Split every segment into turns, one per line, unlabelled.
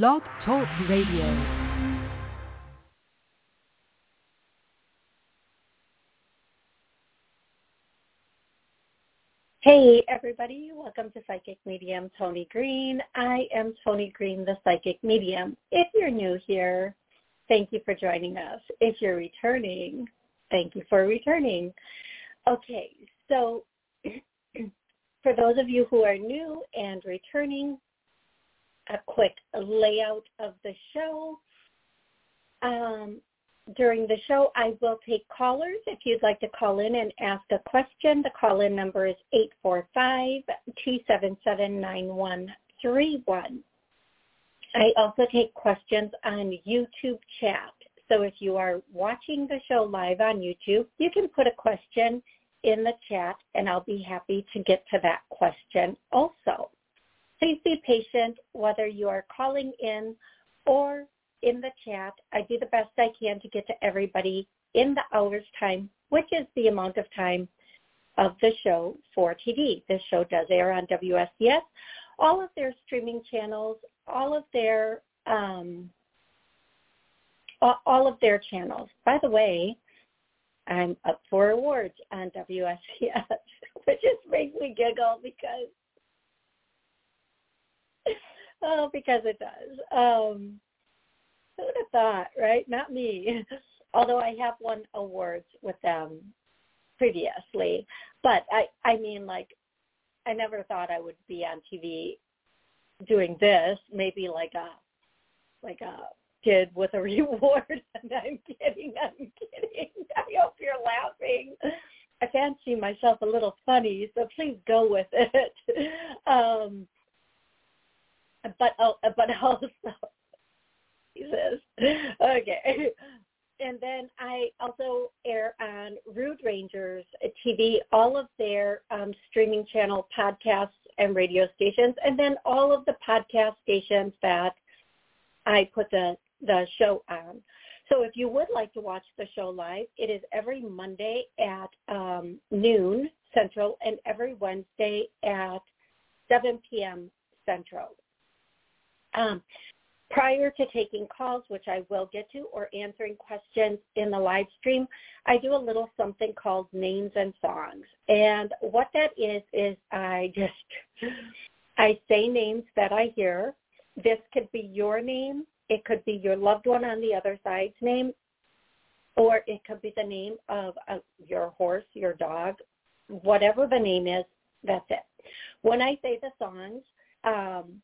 Blog Talk Radio.
Hey, everybody. Welcome to Psychic Medium Toni Greene. I am Toni Greene, the Psychic Medium. If you're new here, thank you for joining us. If you're returning, thank you for returning. Okay, so for those of you who are new and returning, a quick layout of the show. Um, during the show, I will take callers. If you'd like to call in and ask a question, the call-in number is 845-277-9131. I also take questions on YouTube chat. So if you are watching the show live on YouTube, you can put a question in the chat and I'll be happy to get to that question also. Please be patient whether you are calling in or in the chat. I do the best I can to get to everybody in the hour's time, which is the amount of time of the show for TV. This show does air on WSCS. All of their streaming channels, all of their um, all of their channels. By the way, I'm up for awards on WSCS, which just makes me giggle because oh, because it does. Um, who would have thought, right? Not me. Although I have won awards with them previously, but I, I mean, like, I never thought I would be on TV doing this. Maybe like a, like a kid with a reward. and I'm kidding. I'm kidding. I hope you're laughing. I fancy myself a little funny, so please go with it. Um, but oh, but also Jesus. Okay. And then I also air on Rude Rangers TV, all of their um, streaming channel podcasts and radio stations, and then all of the podcast stations that I put the, the show on. So if you would like to watch the show live, it is every Monday at um, noon Central and every Wednesday at 7 p.m. Central. Um, prior to taking calls, which I will get to, or answering questions in the live stream, I do a little something called names and songs. And what that is, is I just, I say names that I hear. This could be your name. It could be your loved one on the other side's name. Or it could be the name of a, your horse, your dog, whatever the name is, that's it. When I say the songs, um,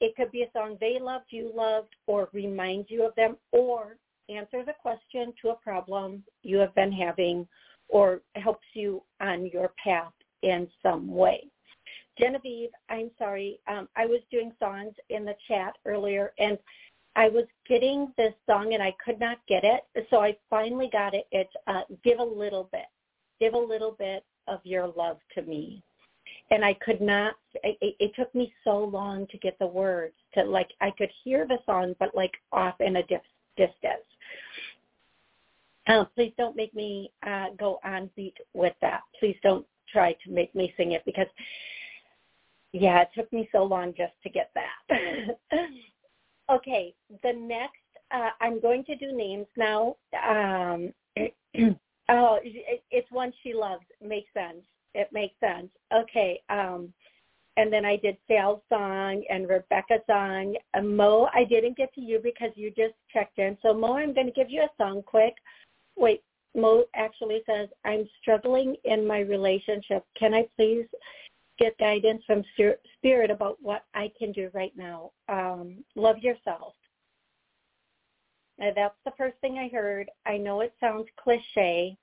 it could be a song they loved, you loved, or reminds you of them, or answers a question to a problem you have been having, or helps you on your path in some way. Genevieve, I'm sorry. Um, I was doing songs in the chat earlier, and I was getting this song, and I could not get it. So I finally got it. It's uh, "Give a Little Bit." Give a little bit of your love to me and I could not. It, it took me so long to get the words to like. I could hear the song, but like off in a dif- distance. Uh, please don't make me uh, go on beat with that. Please don't try to make me sing it because, yeah, it took me so long just to get that. okay, the next, uh, I'm going to do names now. Um, oh, it, it's one she loves. Makes sense it makes sense. Okay. Um, and then I did Sal's song and Rebecca's song. Uh, Mo, I didn't get to you because you just checked in. So Mo, I'm going to give you a song quick. Wait, Mo actually says, I'm struggling in my relationship. Can I please get guidance from spirit about what I can do right now? Um, love yourself. Now, that's the first thing I heard. I know it sounds cliche,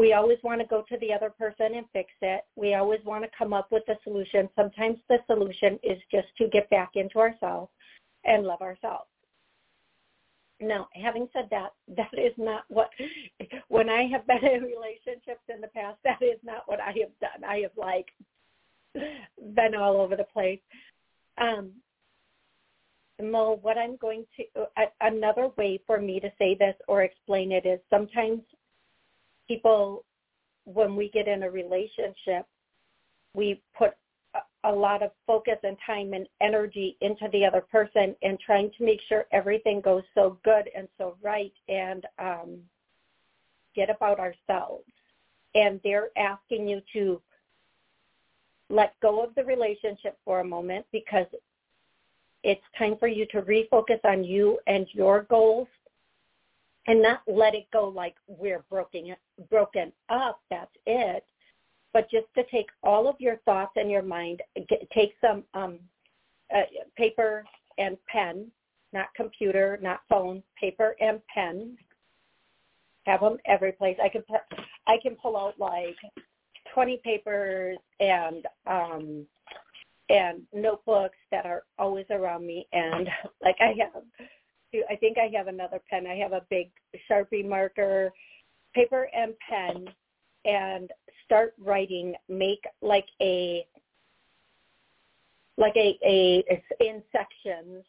we always want to go to the other person and fix it. We always want to come up with a solution. Sometimes the solution is just to get back into ourselves and love ourselves. Now, having said that, that is not what, when I have been in relationships in the past, that is not what I have done. I have like been all over the place. Um, Mo, what I'm going to, another way for me to say this or explain it is sometimes people, when we get in a relationship, we put a lot of focus and time and energy into the other person and trying to make sure everything goes so good and so right and um, get about ourselves. And they're asking you to let go of the relationship for a moment because it's time for you to refocus on you and your goals and not let it go like we're broken broken up that's it. But just to take all of your thoughts and your mind get, take some um uh, paper and pen not computer not phone paper and pen. Have them every place. I can i can pull out like 20 papers and um and notebooks that are always around me and like I have I think I have another pen. I have a big Sharpie marker, paper and pen and start writing make like a like a, a in sections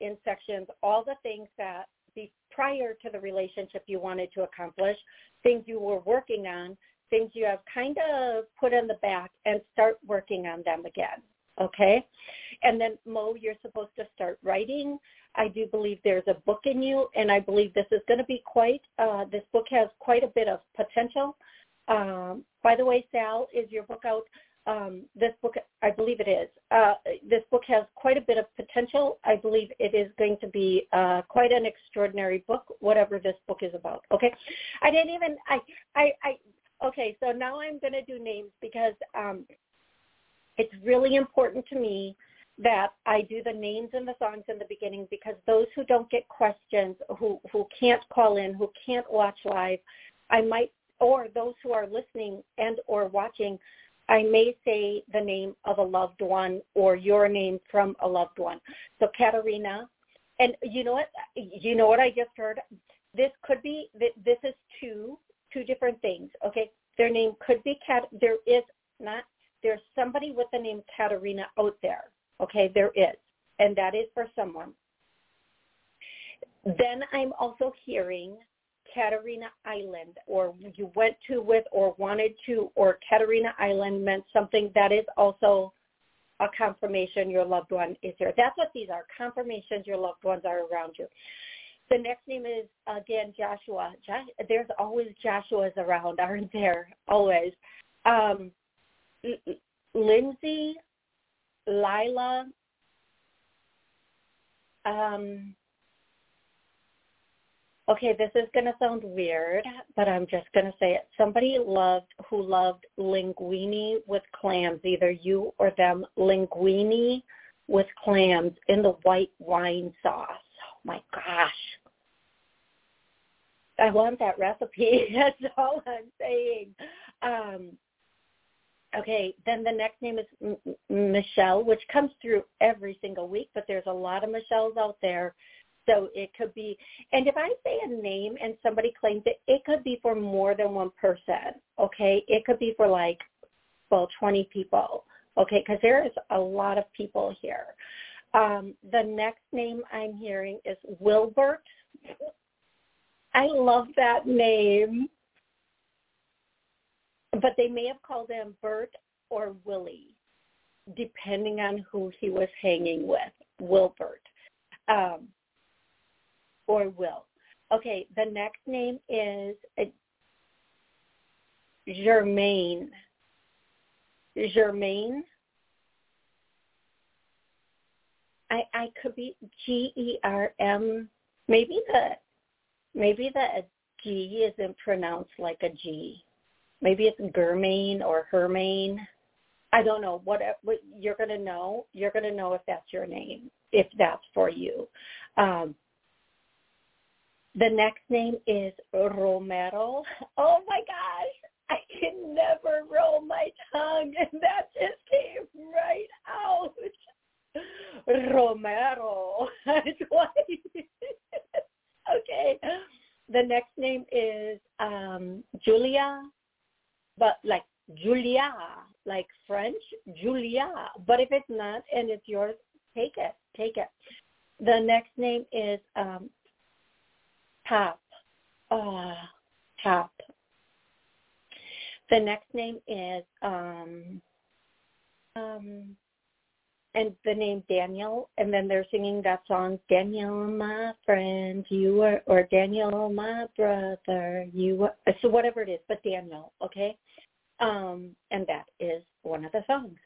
in sections all the things that be prior to the relationship you wanted to accomplish things you were working on things you have kind of put in the back and start working on them again. Okay? And then Mo, you're supposed to start writing. I do believe there's a book in you, and I believe this is going to be quite, uh, this book has quite a bit of potential. Um, by the way, Sal, is your book out? Um, this book, I believe it is. Uh, this book has quite a bit of potential. I believe it is going to be uh, quite an extraordinary book, whatever this book is about. Okay, I didn't even. I I I Okay, so now I'm going to do names because um, it's really important to me that I do the names and the songs in the beginning because those who don't get questions, who who can't call in, who can't watch live, I might, or those who are listening and or watching, I may say the name of a loved one or your name from a loved one. So Katerina, and you know what? You know what I just heard? This could be this is two two different things. Okay, their name could be Cat. There is not. There's somebody with the name Katerina out there. Okay, there is, and that is for someone. Then I'm also hearing Katerina Island, or you went to with, or wanted to, or Katerina Island meant something that is also a confirmation your loved one is here. That's what these are, confirmations your loved ones are around you. The next name is again Joshua. Josh, there's always Joshua's around, aren't there? Always. Um, Lindsay, Lila. Um, okay, this is going to sound weird, but I'm just going to say it. Somebody loved who loved linguine with clams, either you or them. Linguine with clams in the white wine sauce Oh my gosh. I want that recipe. That's all I'm saying. Um, okay, then the next name is M- Michelle, which comes through every single week, but there's a lot of Michelles out there. So it could be, and if I say a name and somebody claims it, it could be for more than one person. Okay, it could be for like, well, 20 people. Okay, because there is a lot of people here. Um, the next name I'm hearing is Wilbert. I love that name. But they may have called him Bert or Willie, depending on who he was hanging with. Wilbert. Um, or Will. Okay, the next name is uh, Germaine. Germaine. I I could be G E R M. Maybe the maybe the G isn't pronounced like a G. Maybe it's Germaine or Hermaine. I don't know. What, what you're gonna know? You're gonna know if that's your name, if that's for you. Um, the next name is Romero. Oh my gosh, I can never roll my tongue, and that just came right out. Romero okay. The next name is um, Julia, but like Julia, like French, Julia. But if it's not and it's yours, take it, take it. The next name is um, Pop. Uh, Pop. The next name is um, um, and the name Daniel, and then they're singing that song, Daniel, my friend, you are, or Daniel, my brother, you are, so whatever it is, but Daniel, okay? Um, and that is one of the songs.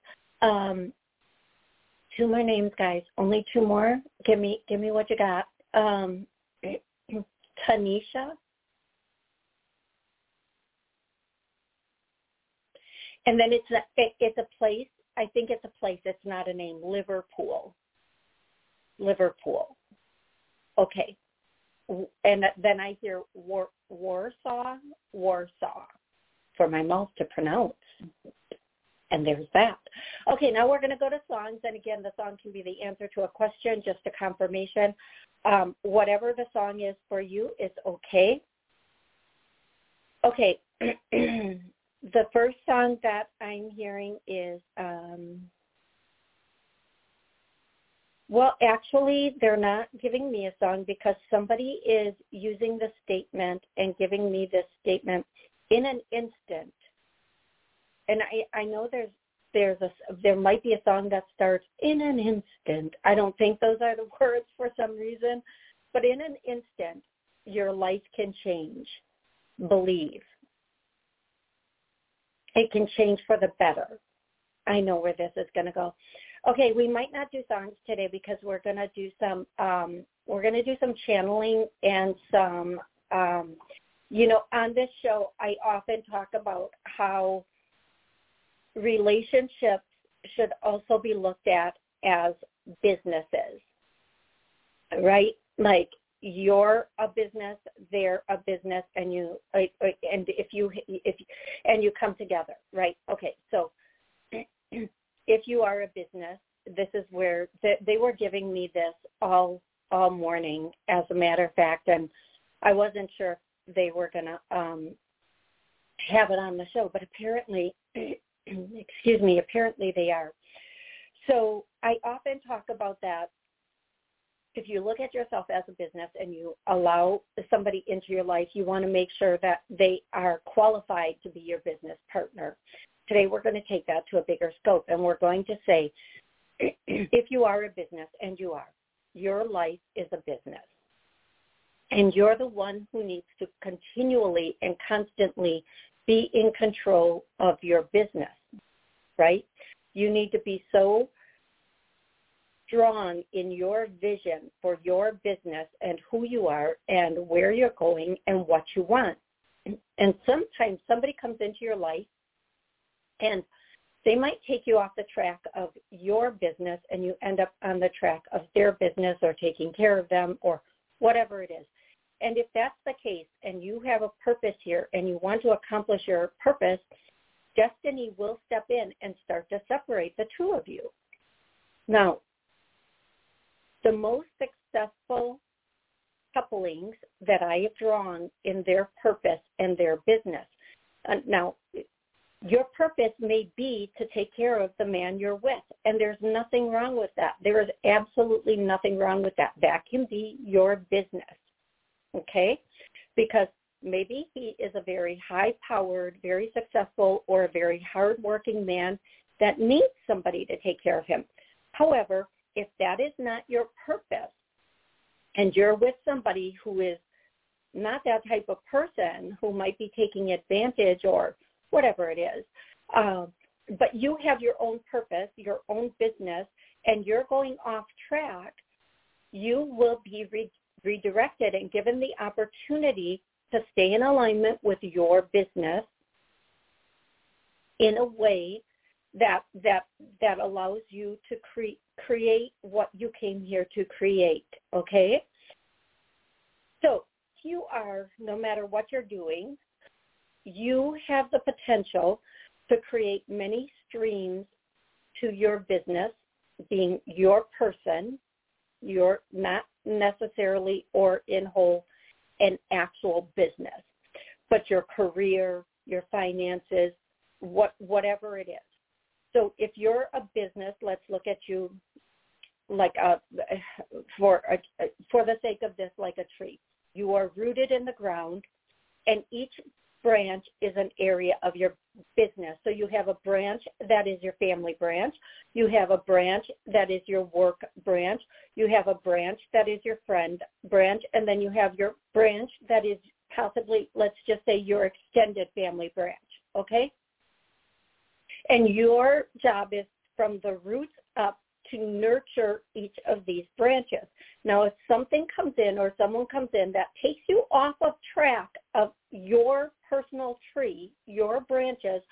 Um, two more names, guys. Only two more. Give me, give me what you got. Um, Tanisha. And then it's a, it, it's a place I think it's a place. It's not a name. Liverpool. Liverpool. Okay. And then I hear War, Warsaw, Warsaw, for my mouth to pronounce. And there's that. Okay, now we're going to go to songs. And again, the song can be the answer to a question, just a confirmation. Um, whatever the song is for you is okay. Okay. the first song that I'm hearing is um well, actually, they're not giving me a song because somebody is using the statement and giving me this statement in an instant. And I, I know there's there's a there might be a song that starts in an instant. I don't think those are the words for some reason, but in an instant, your life can change. Believe it can change for the better. I know where this is going to go. Okay, we might not do songs today because we're going to do some um, we're going to do some channeling and some um, you know on this show I often talk about how relationships should also be looked at as businesses. Right? Like you're a business, they're a business, and you and if you if and you come together, right? Okay, so if you are a business, this is where they were giving me this all all morning, as a matter of fact, and I wasn't sure if they were gonna um, have it on the show, but apparently, excuse me, apparently they are. So I often talk about that if you look at yourself as a business and you allow somebody into your life, you want to make sure that they are qualified to be your business partner. Today we're going to take that to a bigger scope and we're going to say, if you are a business, and you are, your life is a business. And you're the one who needs to continually and constantly be in control of your business, right? You need to be so strong in your vision for your business and who you are and where you're going and what you want. And sometimes somebody comes into your life and they might take you off the track of your business and you end up on the track of their business or taking care of them or whatever it is. And if that's the case and you have a purpose here and you want to accomplish your purpose, destiny will step in and start to separate the two of you. Now, the most successful couplings that I have drawn in their purpose and their business. Uh, now, your purpose may be to take care of the man you're with, and there's nothing wrong with that. There is absolutely nothing wrong with that. That can be your business, okay? Because maybe he is a very high-powered, very successful, or a very hard-working man that needs somebody to take care of him. However, if that is not your purpose and you're with somebody who is not that type of person who might be taking advantage or whatever it is, um, but you have your own purpose, your own business, and you're going off track, you will be re- redirected and given the opportunity to stay in alignment with your business in a way that that that allows you to create create what you came here to create okay? So you are no matter what you're doing you have the potential to create many streams to your business being your person you're not necessarily or in whole an actual business but your career your finances what whatever it is. So if you're a business, let's look at you like a for a, for the sake of this like a tree. You are rooted in the ground and each branch is an area of your business. So you have a branch that is your family branch. You have a branch that is your work branch. You have a branch that is your friend branch. And then you have your branch that is possibly, let's just say, your extended family branch. Okay? And your job is from the roots up to nurture each of these branches. Now, if something comes in or someone comes in that takes you off of track of your personal tree, your branches,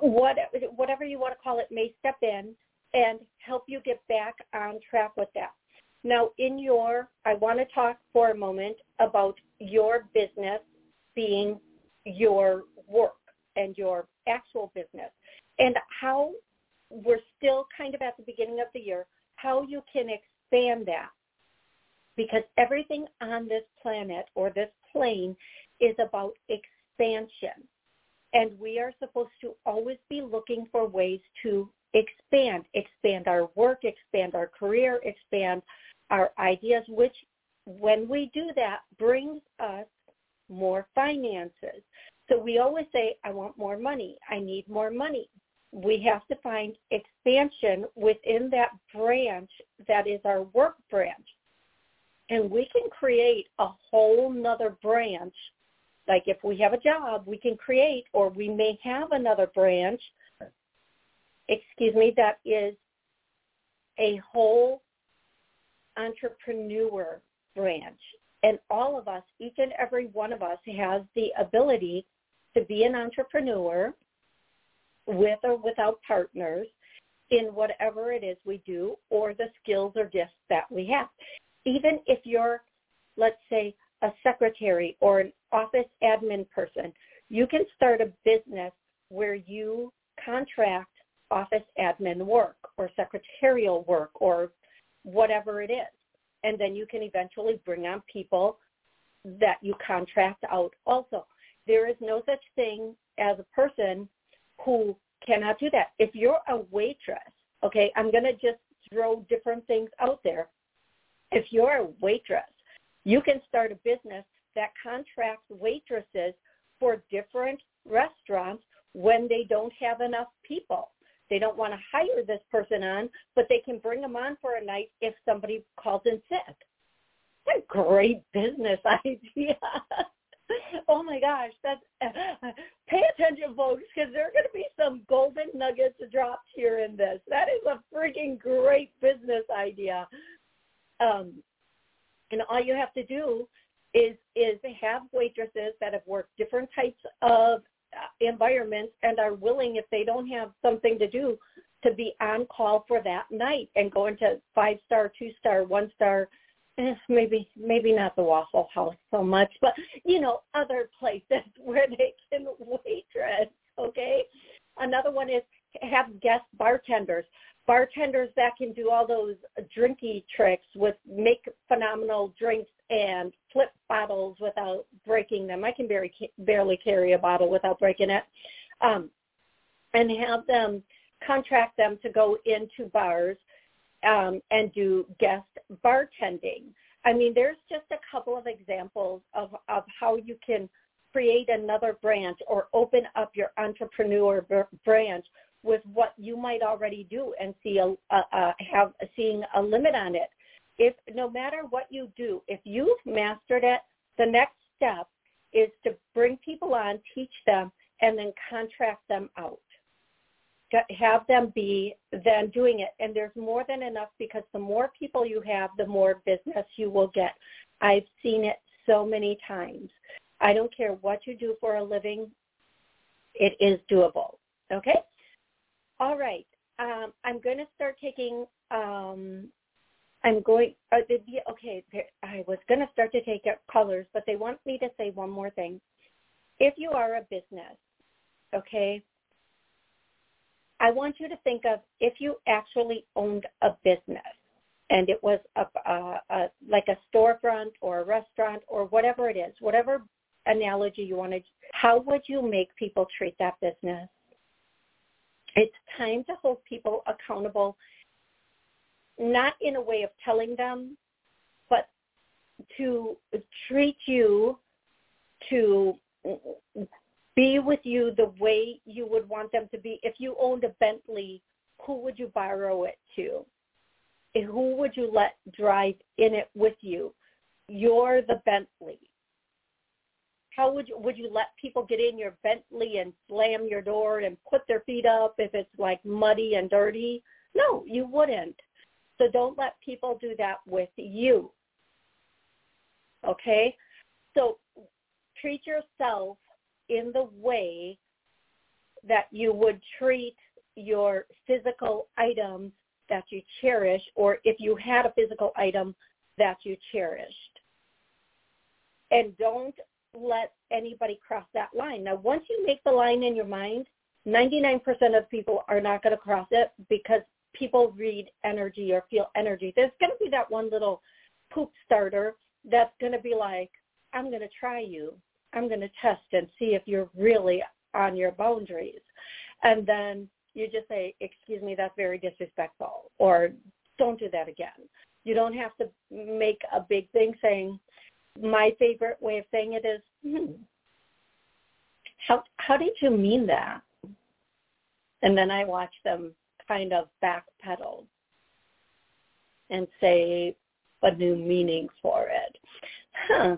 whatever you want to call it may step in and help you get back on track with that. Now, in your, I want to talk for a moment about your business being your work and your actual business and how we're still kind of at the beginning of the year, how you can expand that. Because everything on this planet or this plane is about expansion. And we are supposed to always be looking for ways to expand, expand our work, expand our career, expand our ideas, which when we do that brings us more finances. So we always say, I want more money. I need more money we have to find expansion within that branch that is our work branch. And we can create a whole nother branch. Like if we have a job, we can create, or we may have another branch, excuse me, that is a whole entrepreneur branch. And all of us, each and every one of us has the ability to be an entrepreneur with or without partners in whatever it is we do or the skills or gifts that we have. Even if you're, let's say, a secretary or an office admin person, you can start a business where you contract office admin work or secretarial work or whatever it is. And then you can eventually bring on people that you contract out also. There is no such thing as a person who cannot do that. If you're a waitress, okay, I'm going to just throw different things out there. If you're a waitress, you can start a business that contracts waitresses for different restaurants when they don't have enough people. They don't want to hire this person on, but they can bring them on for a night if somebody calls in sick. What a great business idea. oh my gosh, that's pay attention, folks, because there are going to be some golden nuggets dropped here in this. That is a freaking great business idea. Um, and all you have to do is is have waitresses that have worked different types of uh, environments and are willing, if they don't have something to do, to be on call for that night and go into five star, two star, one star eh, maybe maybe not the Waffle House so much, but you know other places where they can waitress. Okay, another one is have guest bartenders, bartenders that can do all those drinky tricks with make phenomenal drinks and flip bottles without breaking them. I can barely barely carry a bottle without breaking it, um, and have them contract them to go into bars um, and do guest bartending. I mean, there's just a couple of examples of, of how you can create another branch or open up your entrepreneur branch with what you might already do and see a, a, a have seeing a limit on it. If no matter what you do, if you've mastered it, the next step is to bring people on, teach them, and then contract them out have them be then doing it. And there's more than enough because the more people you have, the more business you will get. I've seen it so many times. I don't care what you do for a living. It is doable. Okay? All right. Um, I'm going to start taking, um, I'm going, uh, okay, I was going to start to take up colors, but they want me to say one more thing. If you are a business, okay, I want you to think of if you actually owned a business and it was a, a, a like a storefront or a restaurant or whatever it is, whatever analogy you want wanted, how would you make people treat that business? It's time to hold people accountable, not in a way of telling them, but to treat you to be with you the way you would want them to be. If you owned a Bentley, who would you borrow it to? Who would you let drive in it with you? You're the Bentley. How would you would you let people get in your Bentley and slam your door and put their feet up if it's like muddy and dirty? No, you wouldn't. So don't let people do that with you. Okay? So treat yourself in the way that you would treat your physical items that you cherish or if you had a physical item that you cherished. And don't let anybody cross that line. Now, once you make the line in your mind, 99% of people are not going to cross it because people read energy or feel energy. There's going to be that one little poop starter that's going to be like, I'm going to try you. I'm going to test and see if you're really on your boundaries. And then you just say, excuse me, that's very disrespectful, or don't do that again. You don't have to make a big thing saying, my favorite way of saying it is, hmm, how, how did you mean that? And then I watch them kind of backpedal and say a new meaning for it. Huh.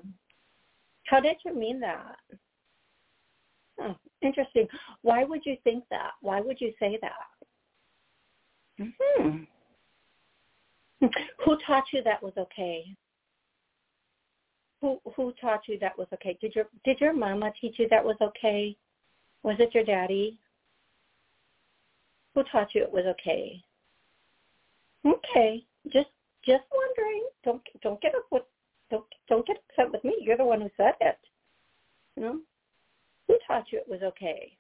How did you mean that? Oh, interesting. Why would you think that? Why would you say that? Hmm. Who taught you that was okay? Who who taught you that was okay? Did your did your mama teach you that was okay? Was it your daddy? Who taught you it was okay? Okay, just just wondering. Don't don't get up with don't don't get upset with me. You're the one who said it. You know, who taught you it was okay?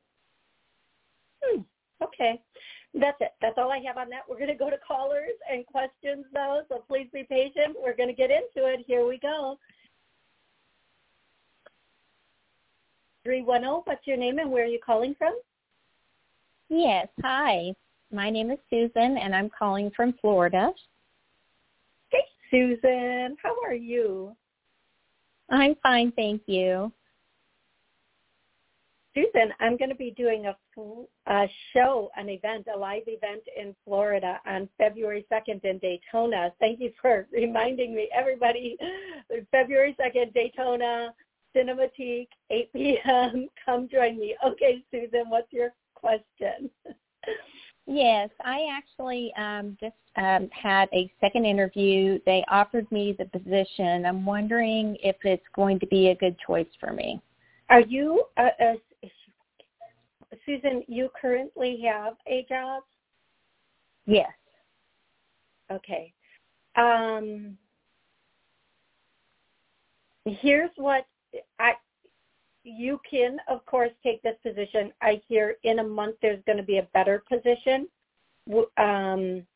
Hmm. Okay. That's it. That's all I have on that. We're going to go to callers and questions, though, so please be patient. We're going to get into it. Here we go. 310, what's your name and where are you calling from?
Yes, hi. My name is Susan, and I'm calling from Florida.
Susan. How are you?
I'm fine, thank you.
Susan, I'm going to be doing a, a show, an event, a live event in Florida on February 2nd in Daytona. Thank you for reminding me. Everybody, February 2nd, Daytona, Cinematique, 8 p.m. Come join me. Okay, Susan, what's your question?
Yes, I actually um, just um, had a second interview. They offered me the position. I'm wondering if it's going to be a good choice for me.
Are you, uh, uh, Susan, you currently have a job?
Yes.
Okay. Um, here's what I you can of course take this position. I hear in a month there's going to be a better position um,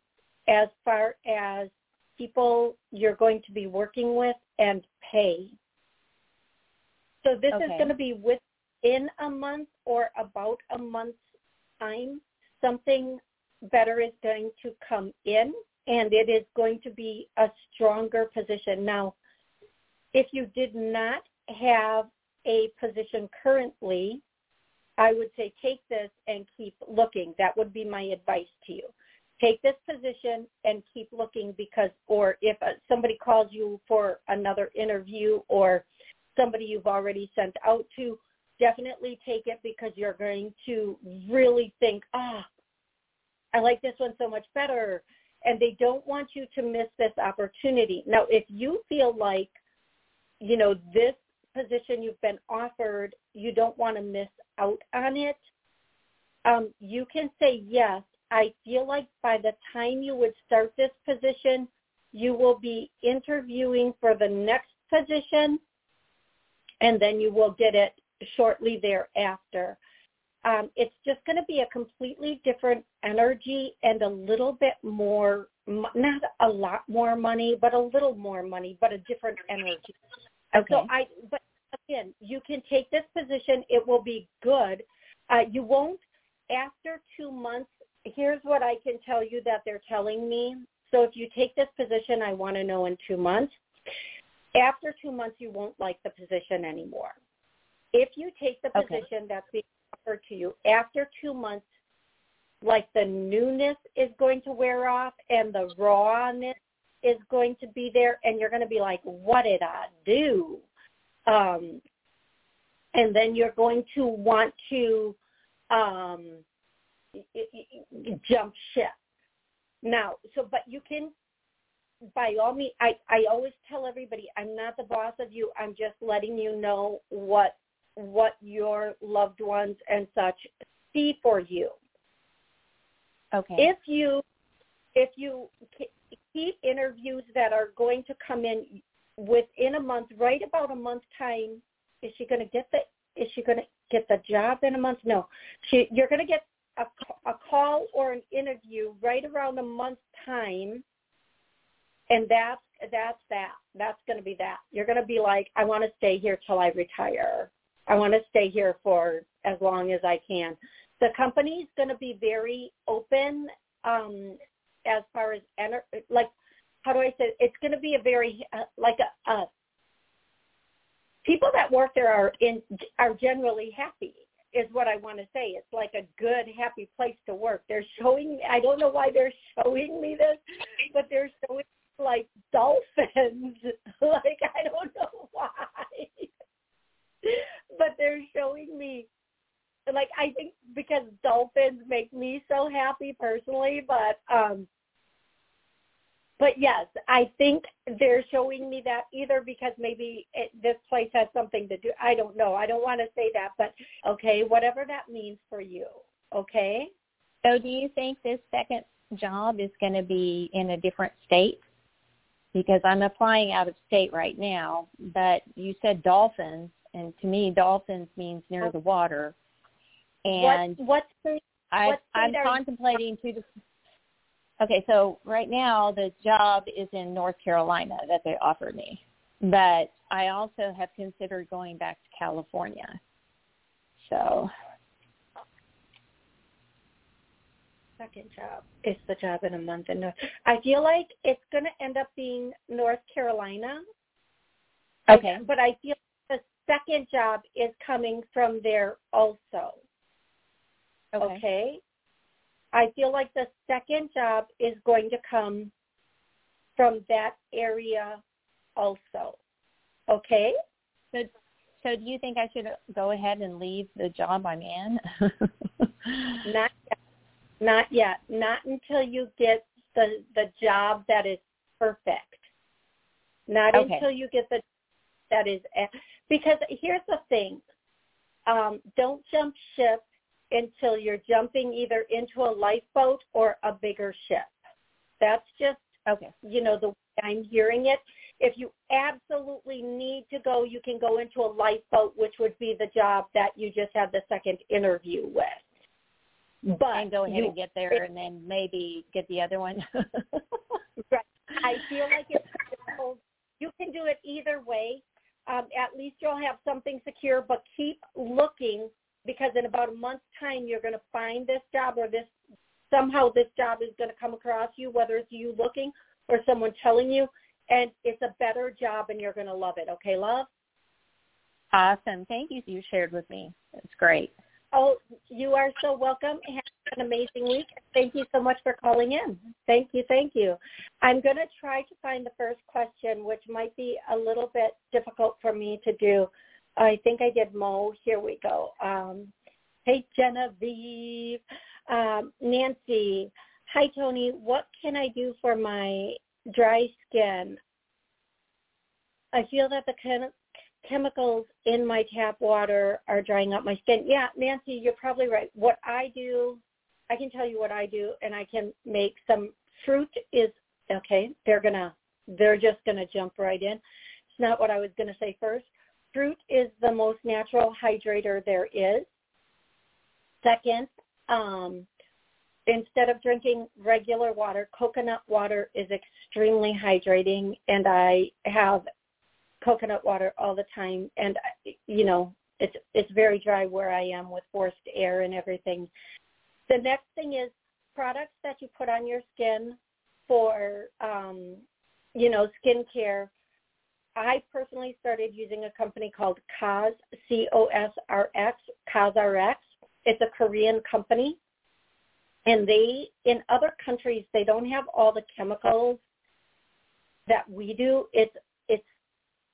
as far as people you're going to be working with and pay. So this
okay.
is going to be within a month or about a month's time. Something better is going to come in and it is going to be a stronger position. Now, if you did not have a position currently, I would say take this and keep looking. That would be my advice to you. Take this position and keep looking because, or if uh, somebody calls you for another interview or somebody you've already sent out to, definitely take it because you're going to really think, ah, I like this one so much better. And they don't want you to miss this opportunity. Now, if you feel like, you know, this position you've been offered, you don't want to miss out on it, um, you can say yes. I feel like by the time you would start this position, you will be interviewing for the next position, and then you will get it shortly thereafter. Um, it's just going to be a completely different energy and a little bit more, not a lot more money, but a little more money, but a different energy.
Okay.
So I, but again, you can take this position. It will be good. Uh, you won't after two months. Here's what I can tell you that they're telling me. So if you take this position, I want to know in two months. After two months, you won't like the position anymore. If you take the
Okay.
position that's being offered to you after two months, like the newness is going to wear off and the rawness is going to be there and you're going to be like, what did I do? Um, and then you're going to want to um, jump ship. Now, so, but you can, by all means, I, I always tell everybody, I'm not the boss of you. I'm just letting you know what, what your loved ones and such see for you
Okay.
if you if you keep interviews that are going to come in within a month right about a month time is she going to get the is she going to get the job in a month? No. She you're going to get a, a call or an interview right around a month time and that's that's that. That's going to be that. You're going to be like i want to stay here till i retire. I want to stay here for as long as i can. The company's going to be very open um, as far as ener- like how do I say it? it's going to be a very uh, like a, a people that work there are in are generally happy is what I want to say. It's like a good happy place to work. They're showing I don't know why they're showing me this, but they're showing like dolphins. like I don't know why. but they're showing me like I think because dolphins make me so happy personally, but um but yes, I think they're showing me that either because maybe it, this place has something to do. I don't know. I don't want to say that, but okay, whatever that means for you. Okay.
So do you think this second job is going to be in a different state? Because I'm applying out of state right now, but you said dolphins, and to me, dolphins means near the water. And
what what state?
I,
what state
I'm
are you-
contemplating two. Okay, so right now the job is in North Carolina that they offered me, but I also have considered going back to California. So
second job is the job in a month in North. I feel like it's going to end up being North Carolina.
okay,
But I feel the second job is coming from there also.
okay,
Okay. I feel like the second job is going to come from that area also. Okay?
So, so do you think I should go ahead and leave the job I'm in?
Not yet. Not yet. Not until you get the the job that is perfect. Not
Okay.
until you get the that is because here's the thing. Um, don't jump ship until you're jumping either into a lifeboat or a bigger ship. That's just
okay,
you know the way I'm hearing it. If you absolutely need to go, you can go into a lifeboat, which would be the job that you just had the second interview with. But
and go ahead
you,
and get there, and then maybe get the other one.
Right. I feel like it's you can do it either way. Um, at least you'll have something secure, but keep looking because in about a month's time you're going to find this job or this somehow this job is going to come across you, whether it's you looking or someone telling you, and it's a better job and you're going to love it. Okay, love?
awesome. Thank you. You shared with me. It's great.
Oh, you are so welcome. Have an amazing week. Thank you so much for calling in. Thank you, thank you. I'm going to try to find the first question, which might be a little bit difficult for me to do. I think I did Mo. Here we go. Um, hey, Genevieve. Um, Nancy. Hi, Toni. What can I do for my dry skin? I feel that the chem- chemicals in my tap water are drying up my skin. Yeah, Nancy, you're probably right. What I do, I can tell you what I do, and I can make some fruit is okay. They're gonna, they're just gonna jump right in. It's not what I was gonna say first. Fruit is the most natural hydrator there is. Second, um, instead of drinking regular water, coconut water is extremely hydrating, and I have coconut water all the time and you know it's it's very dry where I am with forced air and everything. The next thing is products that you put on your skin for um you know skincare. I personally started using a company called Cos C O S R X COSRX. It's a Korean company, and they in other countries they don't have all the chemicals that we do. It's it's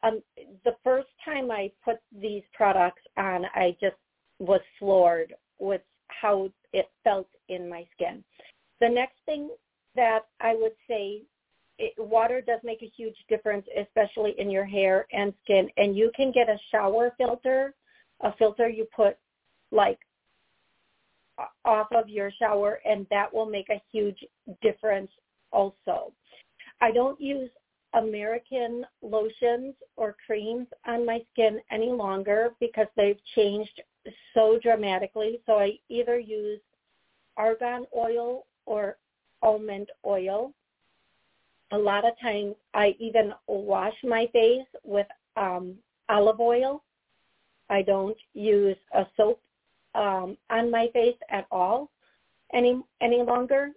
um, the first time I put these products on, I just was floored with how it felt in my skin. The next thing that I would say, it, water does make a huge difference, especially in your hair and skin. And you can get a shower filter, a filter you put like off of your shower, and that will make a huge difference also. I don't use American lotions or creams on my skin any longer because they've changed so dramatically. So I either use argan oil or almond oil. A lot of times I even wash my face with um, olive oil. I don't use a soap um, on my face at all any any longer.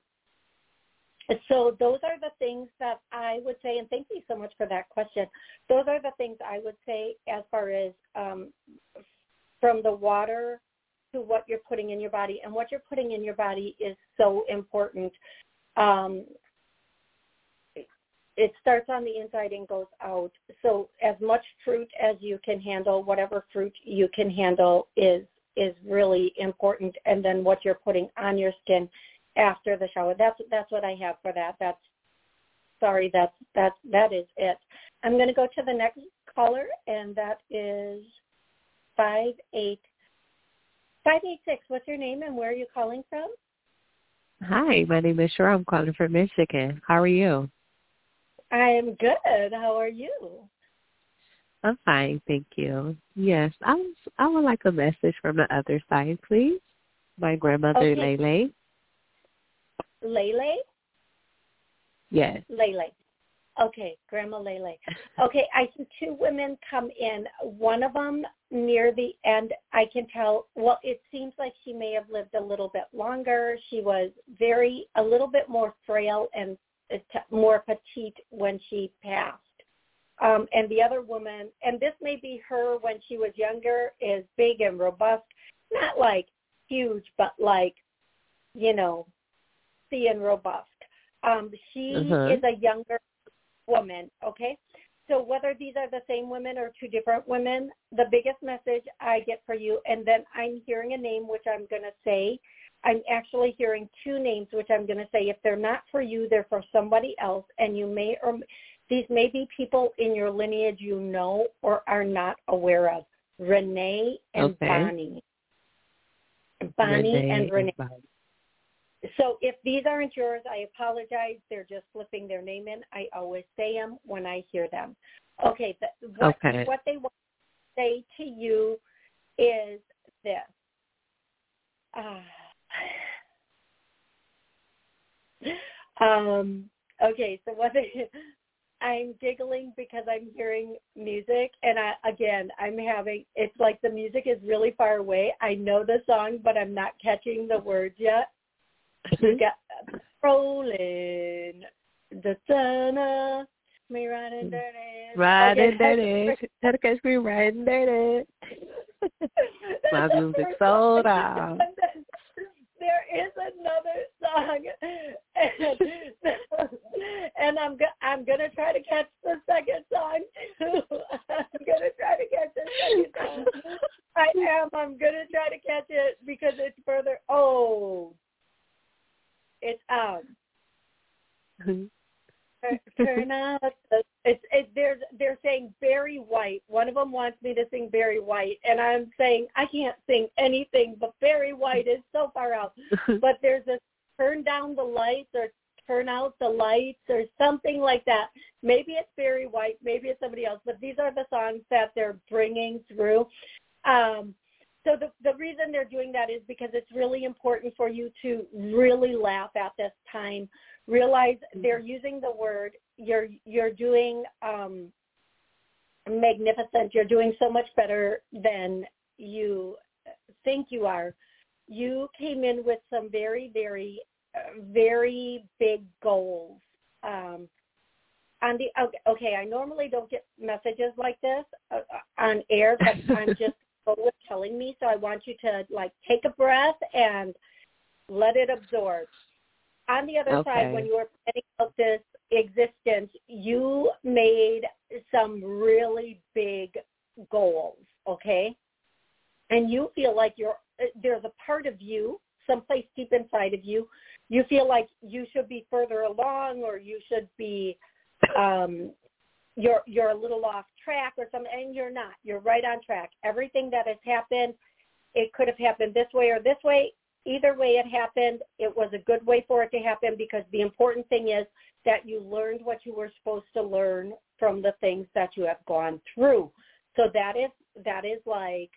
So those are the things that I would say, and thank you so much for that question. Those are the things I would say as far as um, from the water to what you're putting in your body, and what you're putting in your body is so important. Um, it starts on the inside and goes out. So as much fruit as you can handle, whatever fruit you can handle is is really important. And then what you're putting on your skin after the shower. That's that's what I have for that. That's sorry, that's that that is it. I'm going to go to the next caller, and that is five eight five eight six. What's your name and where are you calling from?
Hi, my name is Shura. I'm calling from Michigan. How are you?
I am good. How are you?
I'm fine, thank you. Yes, I was, I would like a message from the other side, please. My grandmother
okay.
Lele.
Lele?
Yes.
Lele. Okay, Grandma Lele. Okay, I see two women come in. One of them near the end, I can tell, well, it seems like she may have lived a little bit longer. She was very, a little bit more frail and more petite when she passed. Um, and the other woman, and this may be her when she was younger, is big and robust, not like huge, but like, you know, and robust. Um, she uh-huh. is a younger woman, okay? So whether these are the same women or two different women, the biggest message I get for you, and then I'm hearing a name which I'm going to say. I'm actually hearing two names which I'm going to say. If they're not for you, they're for somebody else, and you may or these may be people in your lineage you know or are not aware of. Renee and
okay.
Bonnie. Bonnie
Renee
and Renee.
And Bonnie.
So if these aren't yours, I apologize. They're just slipping their name in. I always say them when I hear them. Okay. The, what,
okay.
what they want to say to you is this. Uh, um, okay. So what they, I'm giggling because I'm hearing music and I again I'm having it's like the music is really far away. I know the song but I'm not catching the words yet we got rolling the sun me riding dirty.
Riding
okay.
dirty. Tell the catch me riding dirty. My music sold out.
There is another song, and, and I'm go- I'm gonna try to catch the second song. I'm gonna try to catch the second song. I am. I'm gonna try to catch it because it's further. Oh, it's um turn out it's it, they're they're saying Barry White. One of them wants me to sing Barry White, and I'm saying I can't sing anything but Barry White is so far out. but there's a turn down the lights or turn out the lights or something like that. Maybe it's Barry White, maybe it's somebody else, but these are the songs that they're bringing through. Um, so the, the reason they're doing that is because it's really important for you to really laugh at this time. Realize mm-hmm. they're using the word you're you're doing um, magnificent. You're doing so much better than you think you are. You came in with some very very uh, very big goals. Um, on the okay, I normally don't get messages like this uh, uh on air, but I'm just what telling me. So I want you to like take a breath and let it absorb. On the other
okay.
side, when you were planning out this existence, you made some really big goals, okay? And you feel like you're there's a part of you, someplace deep inside of you, you feel like you should be further along or you should be um you're you're a little off track or something and you're not. You're right on track. Everything that has happened, it could have happened this way or this way. Either way it happened, it was a good way for it to happen because the important thing is that you learned what you were supposed to learn from the things that you have gone through. So that is that is like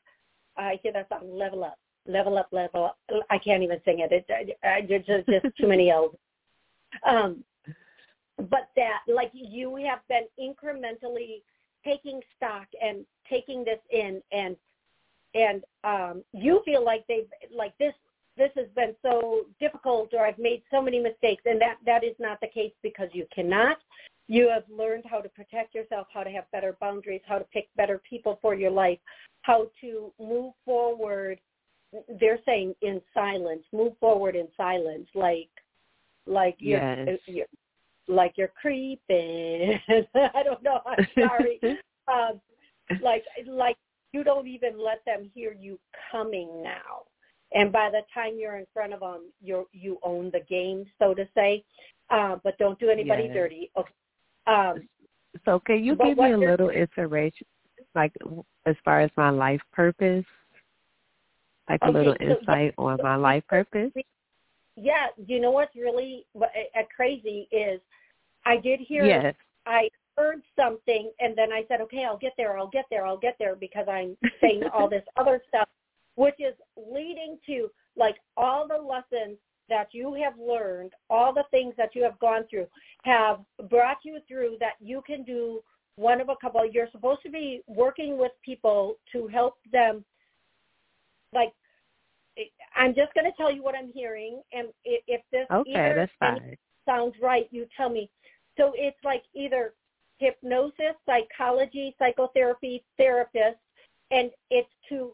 I hear that song level up, level up, level up. I can't even sing it. It, just just too many L's. Um, but that like you have been incrementally taking stock and taking this in and and um you feel like they've like this this has been so difficult or I've made so many mistakes and that that is not the case because you cannot you have learned how to protect yourself how to have better boundaries how to pick better people for your life how to move forward they're saying in silence move forward in silence like like
yes.
you're, you're like you're creeping. I don't know. I'm sorry. um, like like you don't even let them hear you coming now. And by the time you're in front of them, you you own the game, so to say. Uh, but don't do anybody
yes.
dirty. Okay. Um,
so can you give me a little information, like as far as my life purpose, like
okay,
a little
so
insight
yeah,
on my life purpose?
Yeah, you know what's really uh, crazy is I did hear
yes.
I heard something and then I said, okay, I'll get there, I'll get there, I'll get there because I'm saying all this other stuff, which is leading to like all the lessons that you have learned, all the things that you have gone through have brought you through that you can do one of a couple. You're supposed to be working with people to help them like I'm just going to tell you what I'm hearing, and if this
okay,
sounds right, you tell me. So it's like either hypnosis, psychology, psychotherapy, therapist, and it's to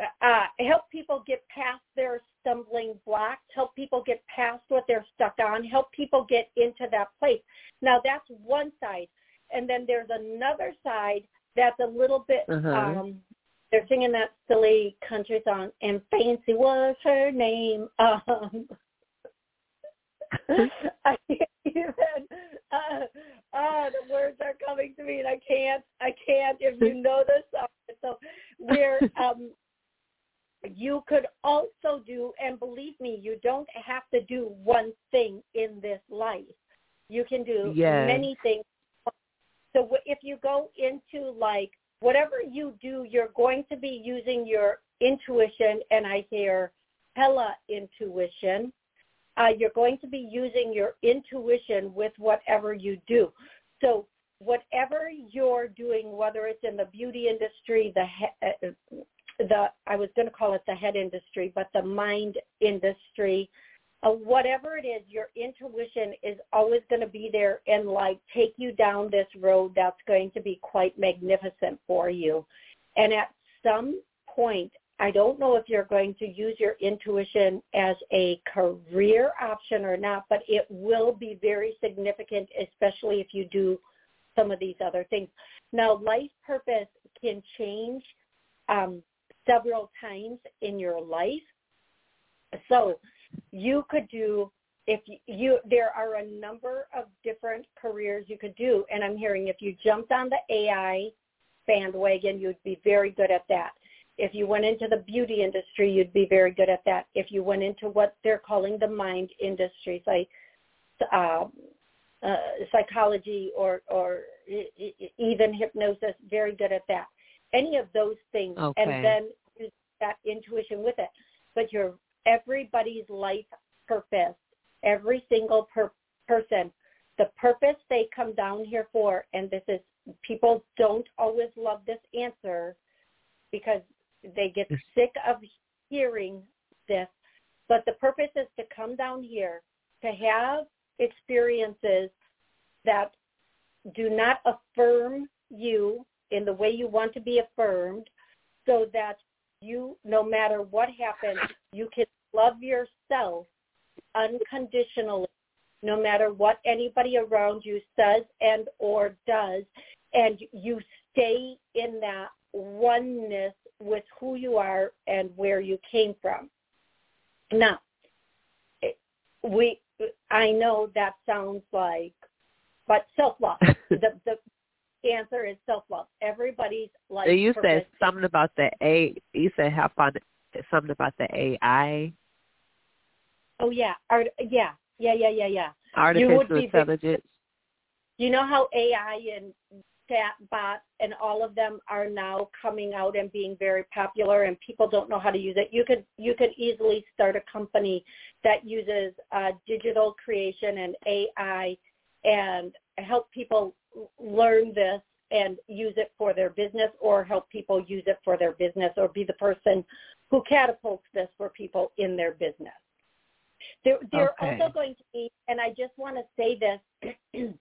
uh, help people get past their stumbling blocks, help people get past what they're stuck on, help people get into that place. Now that's one side, and then there's another side that's a little bit.
Uh-huh.
Um, they're singing that silly country song, and Fancy was her name. Um, I can't even. Uh, uh, the words are coming to me, and I can't. I can't. If you know this song, so where um, you could also do, and believe me, you don't have to do one thing in this life. You can do
yes.
many things. So if you go into like whatever you do, you're going to be using your intuition, and I hear hella intuition uh, you're going to be using your intuition with whatever you do. So whatever you're doing, whether it's in the beauty industry, the he- uh, the I was going to call it the head industry, but the mind industry, uh, whatever it is, your intuition is always going to be there and like take you down this road that's going to be quite magnificent for you. And at some point, I don't know if you're going to use your intuition as a career option or not, but it will be very significant, especially if you do some of these other things. Now, life purpose can change um, several times in your life. So you could do if you there are a number of different careers you could do and i'm hearing if you jumped on the ai bandwagon you'd be very good at that if you went into the beauty industry, you'd be very good at that. If you went into what they're calling the mind industry, like uh, uh, psychology or or even hypnosis, very good at that. Any of those things,
okay.
and then use that intuition with it. But your everybody's life purpose, every single per- person, the purpose they come down here for, and this is people don't always love this answer because they get sick of hearing this. But the purpose is to come down here to have experiences that do not affirm you in the way you want to be affirmed so that you, no matter what happens, you can love yourself unconditionally no matter what anybody around you says and or does and you stay in that oneness with who you are and where you came from. Now we i know that sounds like but self love the the answer is self love everybody's like
you said something about the a you said how fun something about the ai
oh yeah Art, yeah yeah, yeah, yeah, yeah.
Artificial intelligence.
You know how AI and chatbot and all of them are now coming out and being very popular, and people don't know how to use it. You could you could easily start a company that uses uh, digital creation and AI and help people learn this and use it for their business or help people use it for their business or be the person who catapults this for people in their business. There, they're okay. also going to be, and I just want to say this.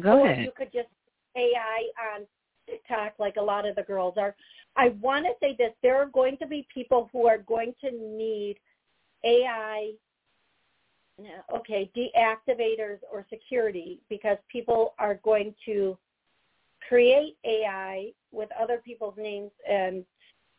Go
ahead. you could just AI on TikTok like a lot of the girls are. I want to say this. There are going to be people who are going to need AI, okay, deactivators or security because people are going to create AI with other people's names and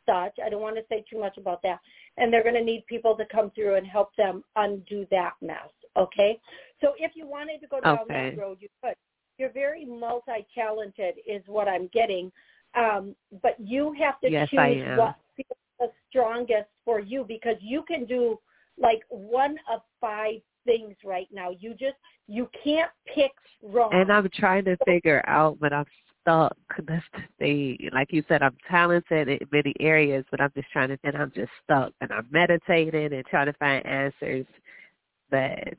such. I don't want to say too much about that. And they're going to need people to come through and help them undo that mess. Okay? So if you wanted to go down
okay.
that road, you could. You're very multi-talented is what I'm getting. Um, but you have to
yes,
choose what feels the strongest for you because you can do like one of five things right now. You just you can't pick wrong.
And I'm trying to figure out, but I'm stuck. That's the thing. Like you said, I'm talented in many areas, but I'm just trying to, and I'm just stuck. And I'm meditating and trying to find answers. But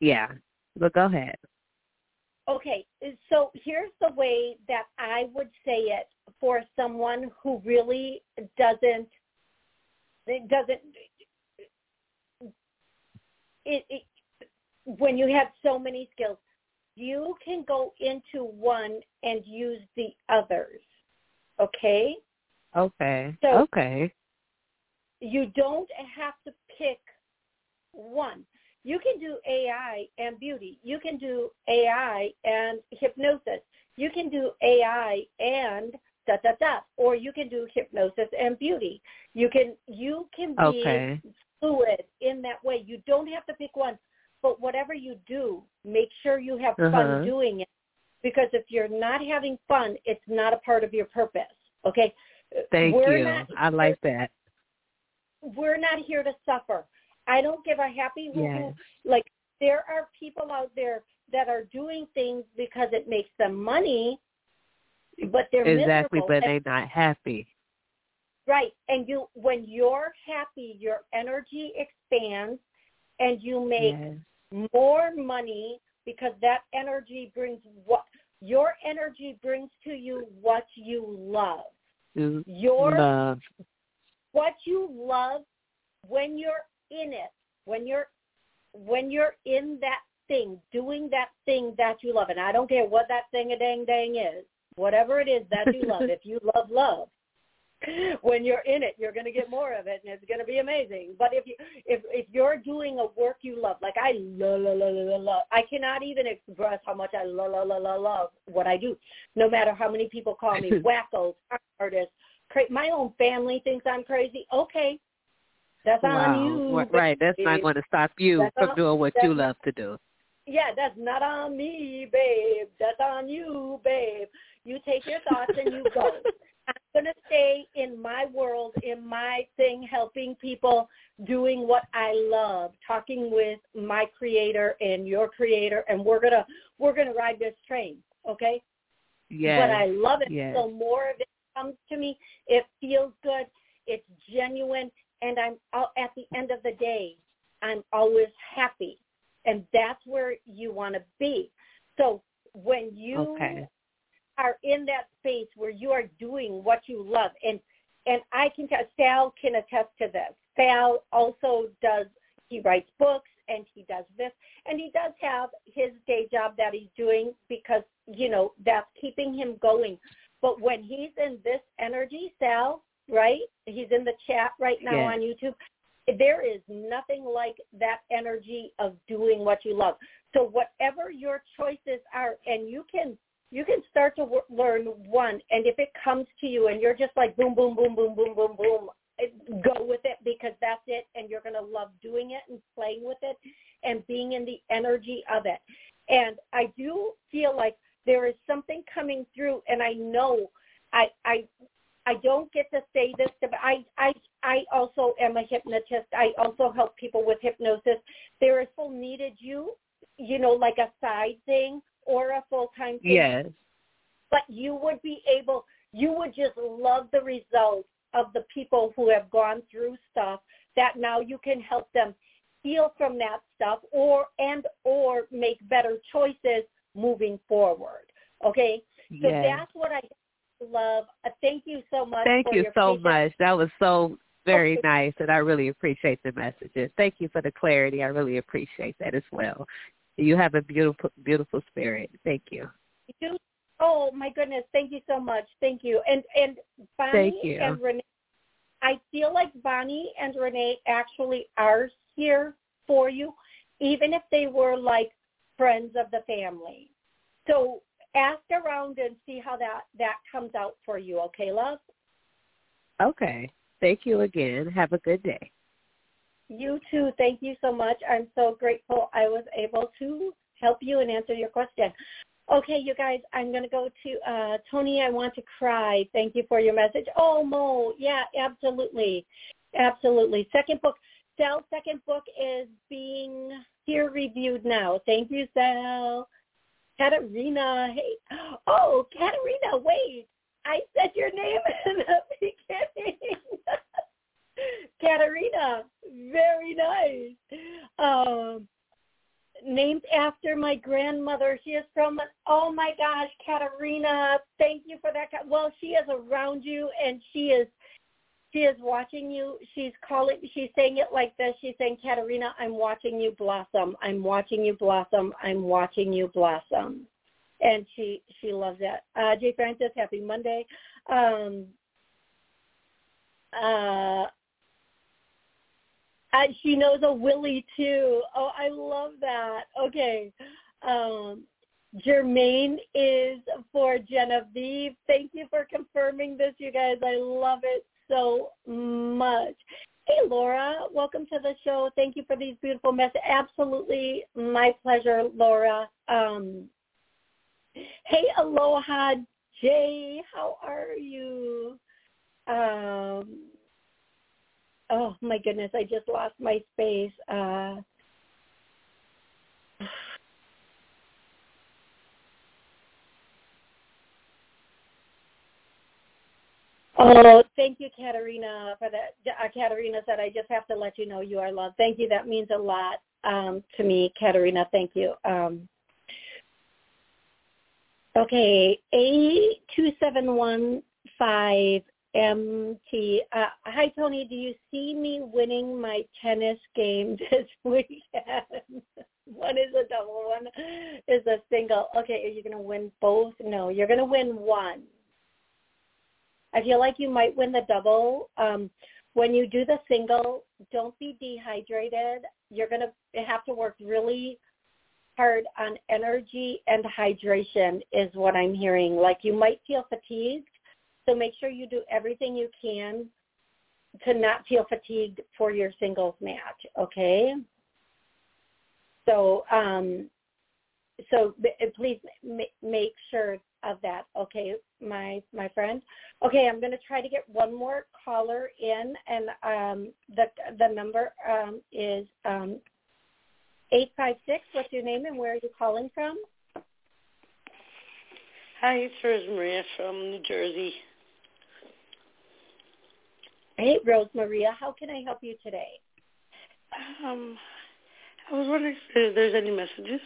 yeah, but go ahead.
Okay, so here's the way that I would say it for someone who really doesn't it doesn't it, it when you have so many skills you can go into one and use the others. Okay?
Okay.
So
okay.
You don't have to pick one. You can do AI and beauty. You can do AI and hypnosis. You can do AI and da da da. Or you can do hypnosis and beauty. You can you can be
okay.
fluid in that way. You don't have to pick one. But whatever you do, make sure you have
uh-huh.
fun doing it. Because if you're not having fun, it's not a part of your purpose. Okay?
Thank
we're
you.
Not,
I like that.
We're not here to suffer. I don't give a happy
yes.
like there are people out there that are doing things because it makes them money, but they're
exactly,
miserable.
but they're not happy.
Right, and you when you're happy, your energy expands, and you make
yes
more money because that energy brings what your energy brings to you what you love. Your
love.
what you love when you're in it, when you're when you're in that thing, doing that thing that you love. And I don't care what that thing a dang dang is. Whatever it is that you love. if you love love, when you're in it, you're going to get more of it, and it's going to be amazing. But if you if if you're doing a work you love, like I love love love love, love I cannot even express how much I love love love love love what I do. No matter how many people call me wacko artist, cra- my own family thinks I'm crazy. Okay, that's
wow.
on you.
Right, that's not going to stop you
that's
from
on,
doing what you love to do.
Yeah, that's not on me, babe. That's on you, babe. You take your thoughts and you go. I'm going to stay in my world, in my thing, helping people, doing what I love, talking with my creator and your creator, and we're gonna we're gonna ride this train, okay?
Yeah.
But I love it.
Yes.
So more of it comes to me. It feels good. It's genuine, and I'm at the end of the day, I'm always happy, and that's where you want to be. So when you
okay
are in that space where you are doing what you love. And and I can tell Sal can attest to this. Sal also does he writes books, and he does this. And he does have his day job that he's doing because you know that's keeping him going. But when he's in this energy Sal right? He's in the chat right now on youtube. There is nothing like that energy of doing what you love. So whatever your choices are and you can you can start to w- learn one and if it comes to you and you're just like boom boom boom boom boom boom boom go with it because that's it and you're going to love doing it and playing with it and being in the energy of it. And I do feel like there is something coming through and I know I I I don't get to say this but I I I also am a hypnotist. I also help people with hypnosis. There is full needed you, you know, like a side thing or a full time thing.
Yes.
But you would be able you would just love the results of the people who have gone through stuff that now you can help them heal from that stuff or and or make better choices moving forward. Okay? So
yes.
that's what I love. Uh, thank you so much.
Thank you so
patience.
much. That was so very okay. nice and I really appreciate the messages. Thank you for the clarity. I really appreciate that as well. You have a beautiful beautiful spirit. Thank you.
You Oh my goodness! Thank you so much. Thank you. And and Bonnie and Renee, I feel like Bonnie and Renee actually are here for you, even if they were like friends of the family. So ask around and see how that that comes out for you. Okay, love.
Okay. Thank you again. Have a good day.
You too. Thank you so much. I'm so grateful I was able to help you and answer your question. Okay, you guys, I'm going to go to uh, Toni. I want to cry. Thank you for your message. Oh, Mo, yeah, absolutely, absolutely. Second book, Sal's second book is being peer reviewed now. Thank you, Sal. Katerina, hey, oh, Katerina, wait, I said your name in the beginning. Katerina, very nice. Um, named after my grandmother. She is from, oh my gosh, Katerina. Thank you for that. Well, she is around you and she is, she is watching you. She's calling, she's saying it like this. She's saying, Katerina, I'm watching you blossom. I'm watching you blossom. I'm watching you blossom. And she, she loves that. Uh, Jay Francis, happy Monday. Um, uh, uh, she knows a Willie too. Oh, I love that. Okay. Um, Jermaine is for Genevieve. Thank you for confirming this, you guys. I love it so much. Hey, Laura, welcome to the show. Thank you for these beautiful messages. Absolutely my pleasure, Laura. Um, hey, Aloha, Jay. How are you? Um, oh my goodness, I just lost my space. Uh, Oh, thank you, Katerina, for that. Uh, Katerina said, I just have to let you know you are loved. Thank you. That means a lot um, to me, Katerina. Thank you. Um, okay, A2715 MT. Uh, hi, Toni. Do you see me winning my tennis game this weekend? one is a double, one is a single. Okay, are you going to win both? No, you're going to win one. I feel like you might win the double. Um, when you do the single, don't be dehydrated. You're going to have to work really hard on energy and hydration is what I'm hearing. Like you might feel fatigued so make sure you do everything you can to not feel fatigued for your singles match, okay? So, um, so please make sure of that, okay, my my friend. Okay, I'm going to try to get one more caller in, and um, the the number um, is um, eight five six. What's your name and where are you calling from?
Hi, it's Maria from New Jersey.
Hey, Rose Maria, how can I help you today?
Um, I was wondering if there's any messages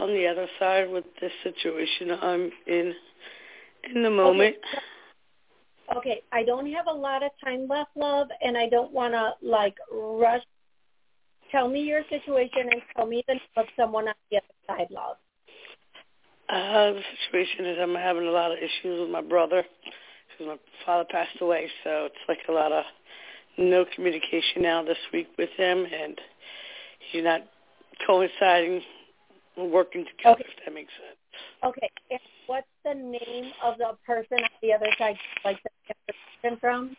on the other side with this situation I'm in in the moment.
Okay. okay, I don't have a lot of time left, love, and I don't want to like rush. Tell me your situation and tell me the name of someone on the other side, love.
Uh, the situation is I'm having a lot of issues with my brother because my father passed away, so it's like a lot of no communication now this week with him, and he's not coinciding, working together.
Okay.
If that makes sense.
Okay. And what's the name of the person on the other side, like the person from?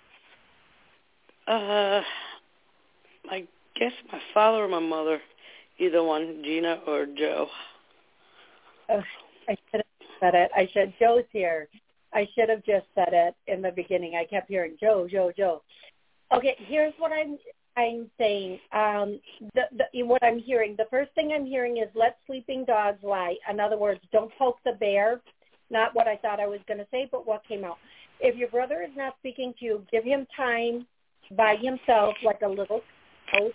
Uh, I guess my father or my mother, either one, Gina or Joe.
Oh, I should have said it. I should. Joe's here. I should have just said it in the beginning. I kept hearing Joe, Joe, Joe. Okay, here's what I'm I'm saying. Um, the, the, what I'm hearing, the first thing I'm hearing is let sleeping dogs lie. In other words, don't poke the bear. Not what I thought I was going to say, but what came out. If your brother is not speaking to you, give him time by himself, like a little coach,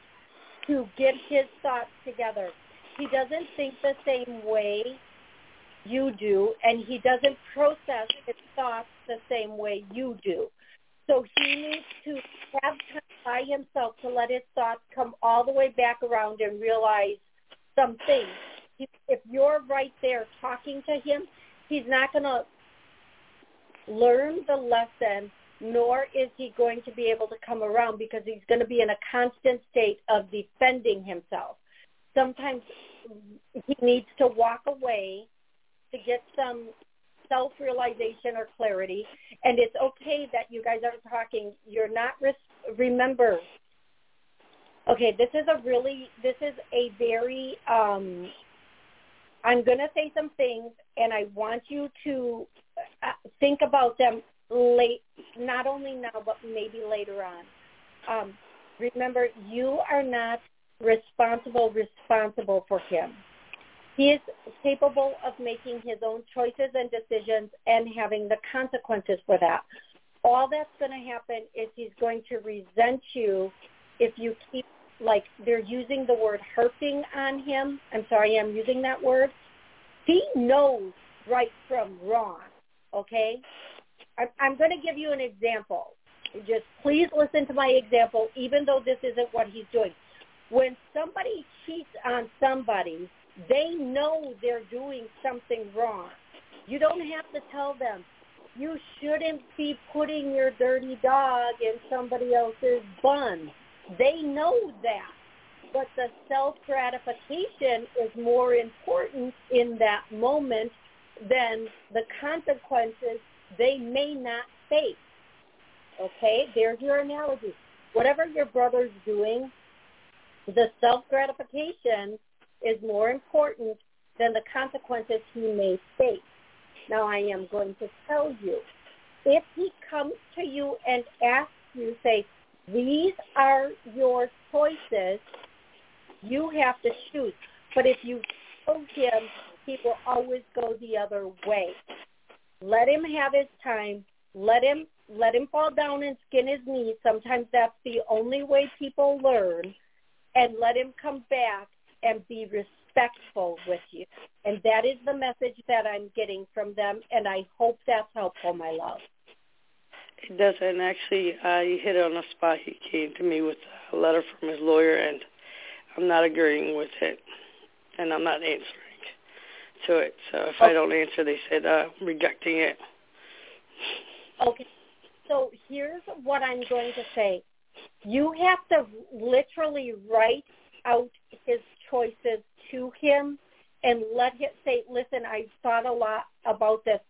to get his thoughts together. He doesn't think the same way you do, and he doesn't process his thoughts the same way you do. So he needs to have time by himself to let his thoughts come all the way back around and realize some things. If you're right there talking to him, he's not going to learn the lesson, nor is he going to be able to come around because he's going to be in a constant state of defending himself. Sometimes he needs to walk away to get some self-realization or clarity. And it's okay that you guys are talking. You're not, res- remember, okay, this is a really, this is a very, um, I'm going to say some things and I want you to uh, think about them late, not only now, but maybe later on. Um, remember, you are not responsible, responsible for him. He is capable of making his own choices and decisions and having the consequences for that. All that's going to happen is he's going to resent you if you keep, like, they're using the word harping on him. I'm sorry, I'm using that word. He knows right from wrong, okay? I'm going to give you an example. Just please listen to my example, even though this isn't what he's doing. When somebody cheats on somebody, they know they're doing something wrong. You don't have to tell them. You shouldn't be putting your dirty dog in somebody else's bun. They know that. But the self-gratification is more important in that moment than the consequences they may not face. Okay? There's your analogy. Whatever your brother's doing, the self-gratification is more important than the consequences he may face. Now I am going to tell you, if he comes to you and asks you, say, these are your choices, you have to choose. But if you tell him, he will always go the other way. Let him have his time. Let him let him fall down and skin his knees. Sometimes that's the only way people learn. And let him come back and be respectful with you. And that is the message that I'm getting from them, and I hope that's helpful, my love.
It does, and actually, uh, you hit it on the spot. He came to me with a letter from his lawyer, and I'm not agreeing with it, and I'm not answering to it. So if okay. I don't answer, they said uh, rejecting it.
Okay. So here's what I'm going to say. You have to literally write out his choices to him and let him say, listen, I've thought a lot about this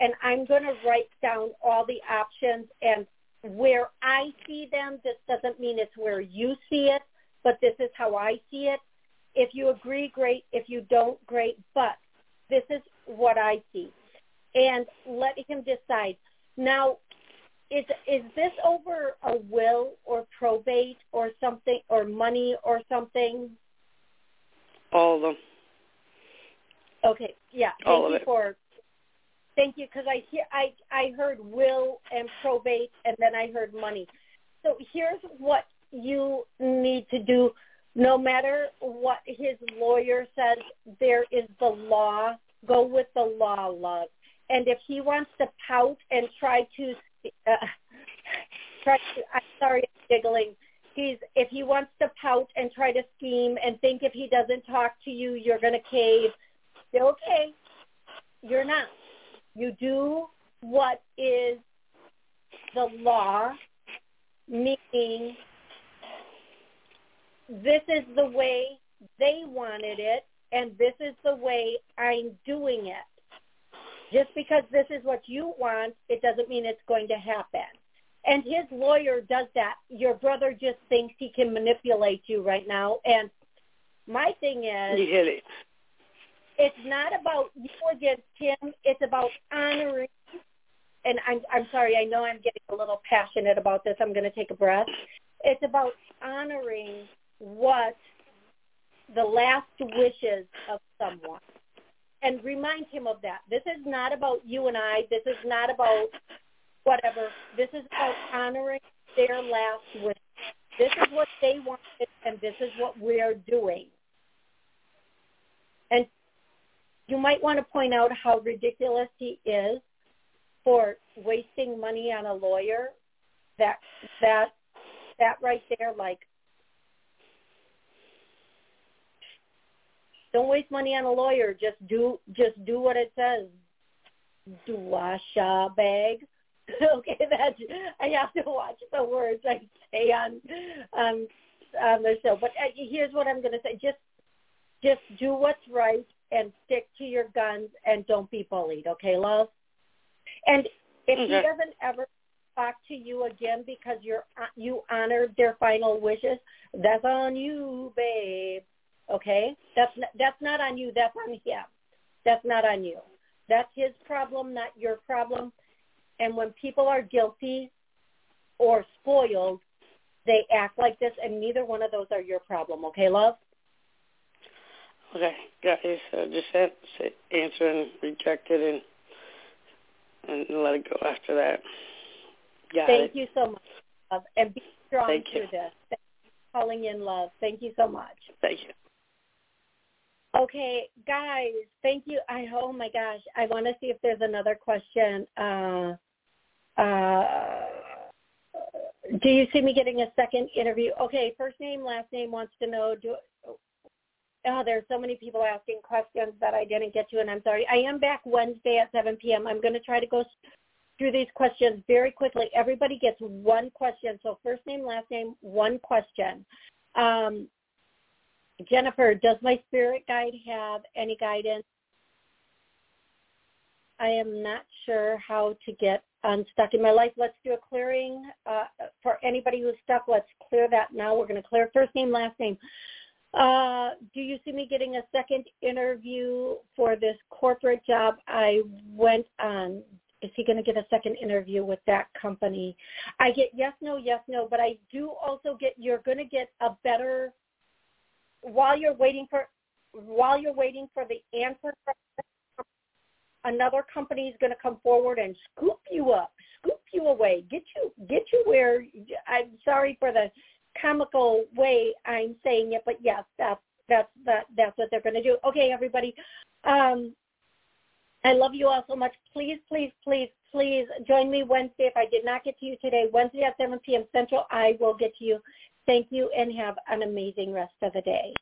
and I'm going to write down all the options and where I see them. This doesn't mean it's where you see it, but this is how I see it. If you agree, great. If you don't, great. But this is what I see. And let him decide. Now, is is this over a will or probate or something or money or something?
All of them.
Okay. Yeah.
All
thank
of
you
it.
for. Thank you, because I hear I I heard will and probate, and then I heard money. So here's what you need to do. No matter what his lawyer says, there is the law. Go with the law, love. And if he wants to pout and try to, uh, try to, I'm sorry, I'm giggling he's if he wants to pout and try to scheme and think if he doesn't talk to you you're going to cave okay you're not you do what is the law meaning this is the way they wanted it and this is the way I'm doing it. Just because this is what you want, it doesn't mean it's going to happen. And his lawyer does that. Your brother just thinks he can manipulate you right now. And my thing is,
you hit it.
It's not about you against him. It's about honoring. And I'm I'm sorry. I know I'm getting a little passionate about this. I'm going to take a breath. It's about honoring what the last wishes of someone and remind him of that. This is not about you and I. This is not about whatever. This is about honoring their last wish. This is what they wanted, and this is what we're doing. And you might want to point out how ridiculous he is for wasting money on a lawyer. That that that right there, like Don't waste money on a lawyer. Just do just do what it says. Dwasha bag. okay, that's I have to watch the words I say on um on the show. But uh, here's what I'm going to say: just just do what's right and stick to your guns and don't be bullied. Okay, love. And if he doesn't ever talk to you again because you're uh, you honored their final wishes, that's on you, babe. Okay? That's not, that's not on you. That's on him. That's not on you. That's his problem, not your problem. And when people are guilty or spoiled, they act like this, and neither one of those are your problem. Okay, love?
Okay, got you. So just answer and reject it and and let it go after that. Got
Thank
it.
you so much, love. And be strong
Thank
through
you.
this. Thank you for calling in, love. Thank you so much.
Thank you.
Okay, guys, thank you. I oh my gosh, I want to see if there's another question. Uh, uh, do you see me getting a second interview? Okay, first name, last name wants to know. Do oh, there's so many people asking questions that I didn't get to, and I'm sorry. I am back Wednesday at 7 p.m. I'm going to try to go through these questions very quickly. Everybody gets one question. So first name, last name, one question. Um, Jennifer, does my spirit guide have any guidance? I am not sure how to get unstuck in my life. Let's do a clearing. Uh, for anybody who's stuck, let's clear that now. We're going to clear first name, last name. Uh, do you see me getting a second interview for this corporate job I went on? Is he going to get a second interview with that company? I get yes, no, yes, no, but I do also get you're going to get a better while you're waiting for while you're waiting for the answer another company is going to come forward and scoop you up scoop you away get you get you where i'm sorry for the comical way i'm saying it but yes that's that's that that's what they're going to do okay everybody um I love you all so much. Please, please, please, please join me Wednesday. If I did not get to you today, Wednesday at 7 p.m. Central, I will get to you. Thank you and have an amazing rest of the day.